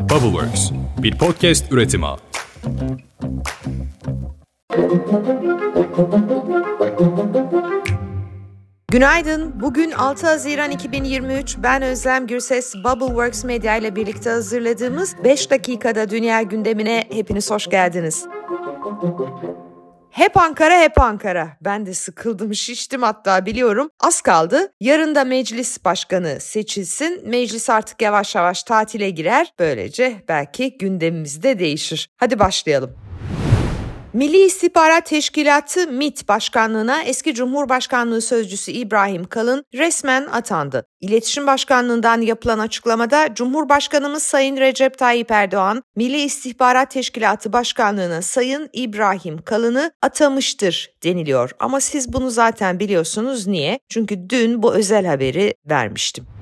Bubbleworks, bir podcast üretimi. Günaydın. Bugün 6 Haziran 2023. Ben Özlem Gürses. Bubbleworks Medya ile birlikte hazırladığımız 5 dakikada dünya gündemine hepiniz hoş geldiniz. Hep Ankara, hep Ankara. Ben de sıkıldım, şiştim hatta biliyorum. Az kaldı. Yarın da meclis başkanı seçilsin. Meclis artık yavaş yavaş tatile girer. Böylece belki gündemimiz de değişir. Hadi başlayalım. Milli İstihbarat Teşkilatı MIT Başkanlığına eski Cumhurbaşkanlığı Sözcüsü İbrahim Kalın resmen atandı. İletişim Başkanlığından yapılan açıklamada Cumhurbaşkanımız Sayın Recep Tayyip Erdoğan, Milli İstihbarat Teşkilatı Başkanlığına Sayın İbrahim Kalın'ı atamıştır deniliyor. Ama siz bunu zaten biliyorsunuz niye? Çünkü dün bu özel haberi vermiştim.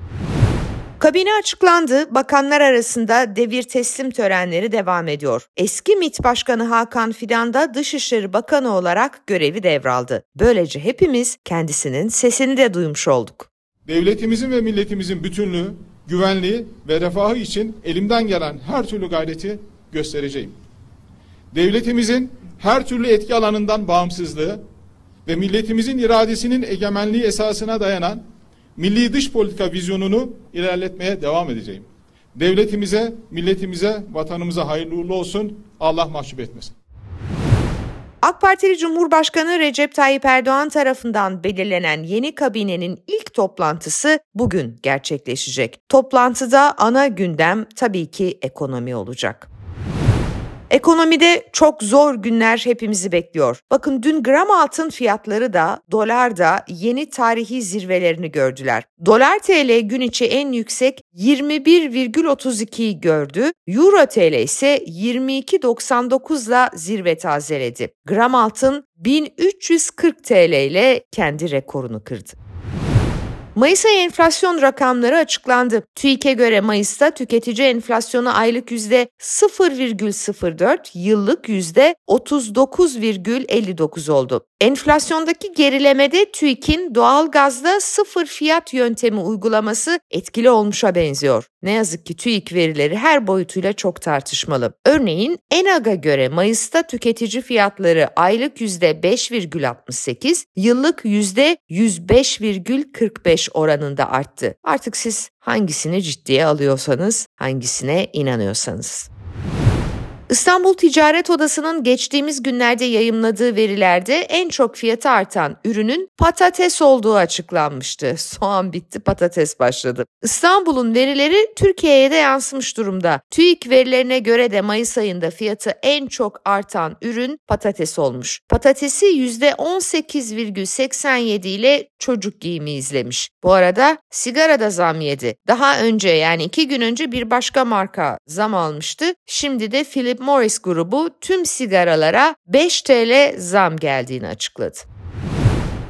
Kabine açıklandı. Bakanlar arasında devir teslim törenleri devam ediyor. Eski MİT Başkanı Hakan Fidan da Dışişleri Bakanı olarak görevi devraldı. Böylece hepimiz kendisinin sesini de duymuş olduk. Devletimizin ve milletimizin bütünlüğü, güvenliği ve refahı için elimden gelen her türlü gayreti göstereceğim. Devletimizin her türlü etki alanından bağımsızlığı ve milletimizin iradesinin egemenliği esasına dayanan milli dış politika vizyonunu ilerletmeye devam edeceğim. Devletimize, milletimize, vatanımıza hayırlı uğurlu olsun. Allah mahcup etmesin. AK Partili Cumhurbaşkanı Recep Tayyip Erdoğan tarafından belirlenen yeni kabinenin ilk toplantısı bugün gerçekleşecek. Toplantıda ana gündem tabii ki ekonomi olacak. Ekonomide çok zor günler hepimizi bekliyor. Bakın dün gram altın fiyatları da dolar da yeni tarihi zirvelerini gördüler. Dolar TL gün içi en yüksek 21,32'yi gördü. Euro TL ise 22.99 ile zirve tazeledi. Gram altın 1340 TL ile kendi rekorunu kırdı. Mayıs ayı enflasyon rakamları açıklandı. TÜİK'e göre Mayıs'ta tüketici enflasyonu aylık %0,04, yıllık %39,59 oldu. Enflasyondaki gerilemede TÜİK'in doğal gazda sıfır fiyat yöntemi uygulaması etkili olmuşa benziyor. Ne yazık ki TÜİK verileri her boyutuyla çok tartışmalı. Örneğin ENAG'a göre Mayıs'ta tüketici fiyatları aylık %5,68, yıllık %105,45 oranında arttı. Artık siz hangisini ciddiye alıyorsanız, hangisine inanıyorsanız. İstanbul Ticaret Odası'nın geçtiğimiz günlerde yayımladığı verilerde en çok fiyatı artan ürünün patates olduğu açıklanmıştı. Soğan bitti, patates başladı. İstanbul'un verileri Türkiye'ye de yansımış durumda. TÜİK verilerine göre de Mayıs ayında fiyatı en çok artan ürün patates olmuş. Patatesi %18,87 ile çocuk giyimi izlemiş. Bu arada sigara da zam yedi. Daha önce yani iki gün önce bir başka marka zam almıştı. Şimdi de Philip Philip Morris grubu tüm sigaralara 5 TL zam geldiğini açıkladı.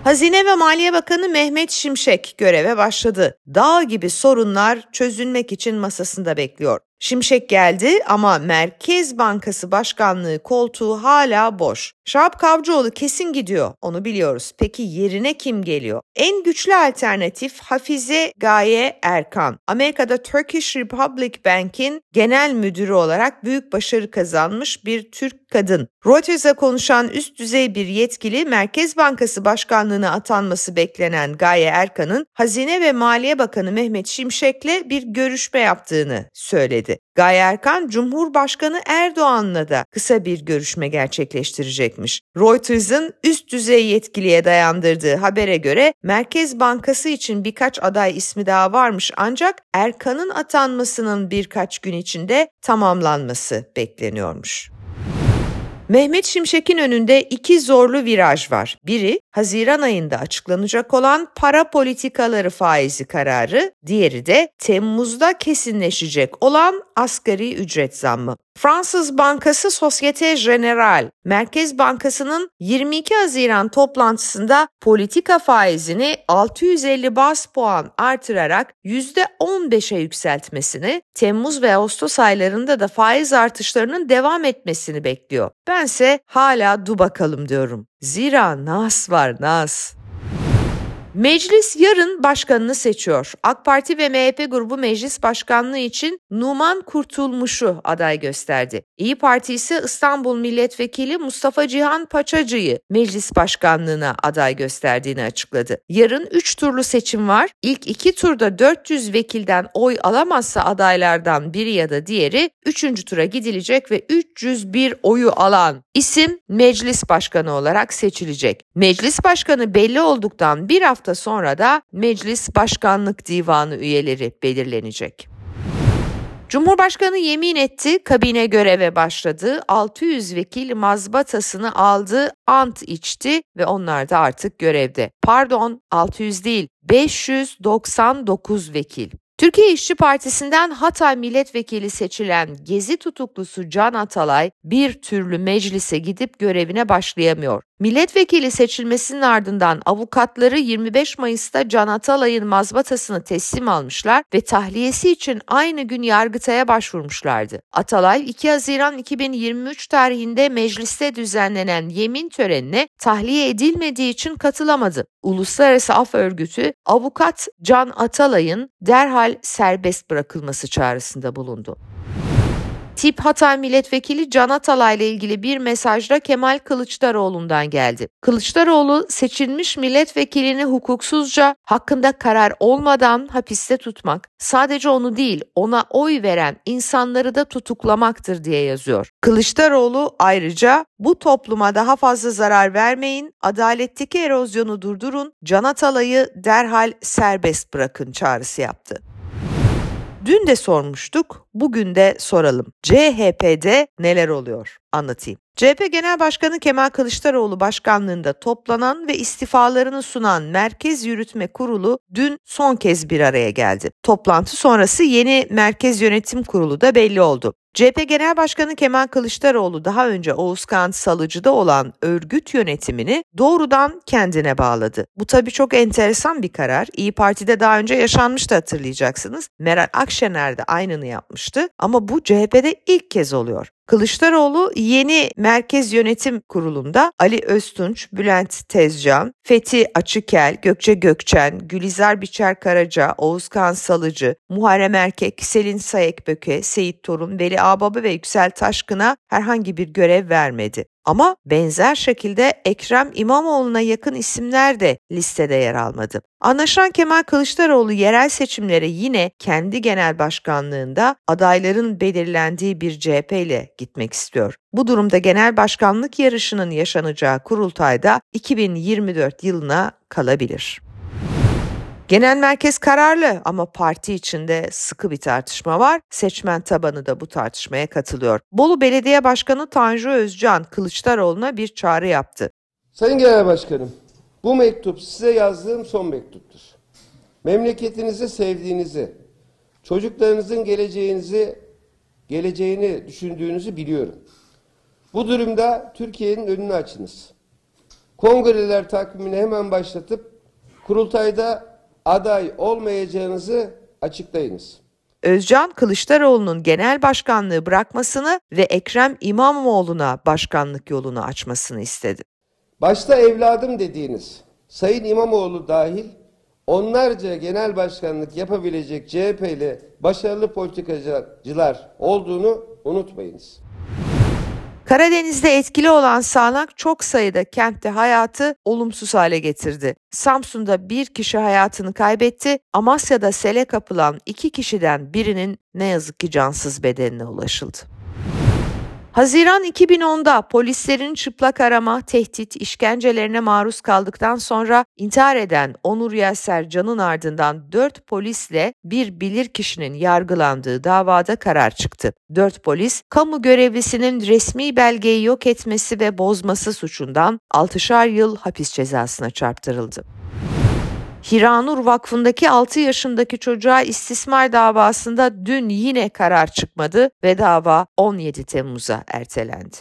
Hazine ve Maliye Bakanı Mehmet Şimşek göreve başladı. Dağ gibi sorunlar çözülmek için masasında bekliyor. Şimşek geldi ama Merkez Bankası Başkanlığı koltuğu hala boş. Şahap Kavcıoğlu kesin gidiyor, onu biliyoruz. Peki yerine kim geliyor? En güçlü alternatif Hafize Gaye Erkan. Amerika'da Turkish Republic Bank'in genel müdürü olarak büyük başarı kazanmış bir Türk kadın. Reuters'a konuşan üst düzey bir yetkili Merkez Bankası Başkanlığı'na atanması beklenen Gaye Erkan'ın Hazine ve Maliye Bakanı Mehmet Şimşek'le bir görüşme yaptığını söyledi. Gaye Erkan, Cumhurbaşkanı Erdoğan'la da kısa bir görüşme gerçekleştirecekmiş. Reuters'ın üst düzey yetkiliye dayandırdığı habere göre Merkez Bankası için birkaç aday ismi daha varmış ancak Erkan'ın atanmasının birkaç gün içinde tamamlanması bekleniyormuş. Mehmet Şimşek'in önünde iki zorlu viraj var. Biri Haziran ayında açıklanacak olan para politikaları faizi kararı, diğeri de Temmuz'da kesinleşecek olan asgari ücret zammı. Fransız Bankası Societe Generale, Merkez Bankası'nın 22 Haziran toplantısında politika faizini 650 bas puan artırarak %15'e yükseltmesini, Temmuz ve Ağustos aylarında da faiz artışlarının devam etmesini bekliyor. Bense hala du bakalım diyorum. Zira nas var nas. Meclis yarın başkanını seçiyor. AK Parti ve MHP grubu meclis başkanlığı için Numan Kurtulmuş'u aday gösterdi. İyi Parti ise İstanbul Milletvekili Mustafa Cihan Paçacı'yı meclis başkanlığına aday gösterdiğini açıkladı. Yarın 3 turlu seçim var. İlk 2 turda 400 vekilden oy alamazsa adaylardan biri ya da diğeri 3. tura gidilecek ve 301 oyu alan isim meclis başkanı olarak seçilecek. Meclis başkanı belli olduktan bir hafta sonra da meclis başkanlık divanı üyeleri belirlenecek. Cumhurbaşkanı yemin etti, kabine göreve başladı, 600 vekil mazbatasını aldı, ant içti ve onlar da artık görevde. Pardon 600 değil 599 vekil. Türkiye İşçi Partisi'nden Hatay milletvekili seçilen Gezi tutuklusu Can Atalay bir türlü meclise gidip görevine başlayamıyor. Milletvekili seçilmesinin ardından avukatları 25 Mayıs'ta Can Atalay'ın mazbatasını teslim almışlar ve tahliyesi için aynı gün Yargıtay'a başvurmuşlardı. Atalay 2 Haziran 2023 tarihinde mecliste düzenlenen yemin törenine tahliye edilmediği için katılamadı. Uluslararası Af Örgütü avukat Can Atalay'ın derhal serbest bırakılması çağrısında bulundu. Tip Hatay Milletvekili Can Atalay ile ilgili bir mesajda Kemal Kılıçdaroğlu'ndan geldi. Kılıçdaroğlu seçilmiş milletvekilini hukuksuzca hakkında karar olmadan hapiste tutmak, sadece onu değil ona oy veren insanları da tutuklamaktır diye yazıyor. Kılıçdaroğlu ayrıca bu topluma daha fazla zarar vermeyin, adaletteki erozyonu durdurun, Can Atalay'ı derhal serbest bırakın çağrısı yaptı. Dün de sormuştuk, bugün de soralım. CHP'de neler oluyor? Anlatayım. CHP Genel Başkanı Kemal Kılıçdaroğlu başkanlığında toplanan ve istifalarını sunan Merkez Yürütme Kurulu dün son kez bir araya geldi. Toplantı sonrası yeni Merkez Yönetim Kurulu da belli oldu. CHP Genel Başkanı Kemal Kılıçdaroğlu daha önce Oğuzkan Salıcı'da olan örgüt yönetimini doğrudan kendine bağladı. Bu tabii çok enteresan bir karar. İyi Parti'de daha önce yaşanmıştı hatırlayacaksınız. Meral Akşener de aynını yapmıştı ama bu CHP'de ilk kez oluyor. Kılıçdaroğlu yeni Merkez Yönetim Kurulu'nda Ali Öztunç, Bülent Tezcan, Fethi Açıkel, Gökçe Gökçen, Gülizar Biçer Karaca, Oğuzkan Salıcı, Muharrem Erkek, Selin Sayekböke, Seyit Torun, Veli Ağbaba ve Yüksel Taşkın'a herhangi bir görev vermedi. Ama benzer şekilde Ekrem İmamoğlu'na yakın isimler de listede yer almadı. Anlaşılan Kemal Kılıçdaroğlu yerel seçimlere yine kendi genel başkanlığında adayların belirlendiği bir CHP ile gitmek istiyor. Bu durumda genel başkanlık yarışının yaşanacağı kurultayda 2024 yılına kalabilir. Genel merkez kararlı ama parti içinde sıkı bir tartışma var. Seçmen tabanı da bu tartışmaya katılıyor. Bolu Belediye Başkanı Tanju Özcan Kılıçdaroğlu'na bir çağrı yaptı. Sayın Genel Başkanım, bu mektup size yazdığım son mektuptur. Memleketinizi sevdiğinizi, çocuklarınızın geleceğinizi, geleceğini düşündüğünüzü biliyorum. Bu durumda Türkiye'nin önünü açınız. Kongreler takvimini hemen başlatıp kurultayda aday olmayacağınızı açıklayınız. Özcan Kılıçdaroğlu'nun genel başkanlığı bırakmasını ve Ekrem İmamoğlu'na başkanlık yolunu açmasını istedi. Başta evladım dediğiniz Sayın İmamoğlu dahil onlarca genel başkanlık yapabilecek CHP'li başarılı politikacılar olduğunu unutmayınız. Karadeniz'de etkili olan sağanak çok sayıda kentte hayatı olumsuz hale getirdi. Samsun'da bir kişi hayatını kaybetti, Amasya'da sele kapılan iki kişiden birinin ne yazık ki cansız bedenine ulaşıldı. Haziran 2010'da polislerin çıplak arama, tehdit, işkencelerine maruz kaldıktan sonra intihar eden Onur Yaser Can'ın ardından 4 polisle bir bilirkişinin yargılandığı davada karar çıktı. 4 polis, kamu görevlisinin resmi belgeyi yok etmesi ve bozması suçundan 6'şar yıl hapis cezasına çarptırıldı. Hiranur Vakfı'ndaki 6 yaşındaki çocuğa istismar davasında dün yine karar çıkmadı ve dava 17 Temmuz'a ertelendi.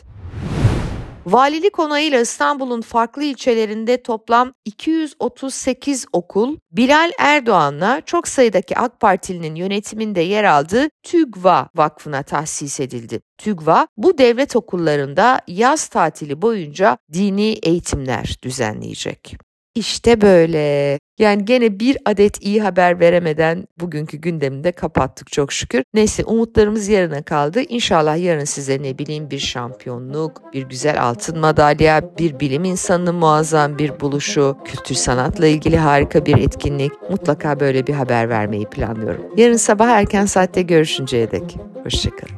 Valilik onayıyla İstanbul'un farklı ilçelerinde toplam 238 okul Bilal Erdoğan'la çok sayıdaki AK Partili'nin yönetiminde yer aldığı TÜGVA Vakfı'na tahsis edildi. TÜGVA bu devlet okullarında yaz tatili boyunca dini eğitimler düzenleyecek. İşte böyle. Yani gene bir adet iyi haber veremeden bugünkü gündeminde kapattık çok şükür. Neyse umutlarımız yarına kaldı. İnşallah yarın size ne bileyim bir şampiyonluk, bir güzel altın madalya, bir bilim insanının muazzam bir buluşu, kültür sanatla ilgili harika bir etkinlik. Mutlaka böyle bir haber vermeyi planlıyorum. Yarın sabah erken saatte görüşünceye dek. Hoşçakalın.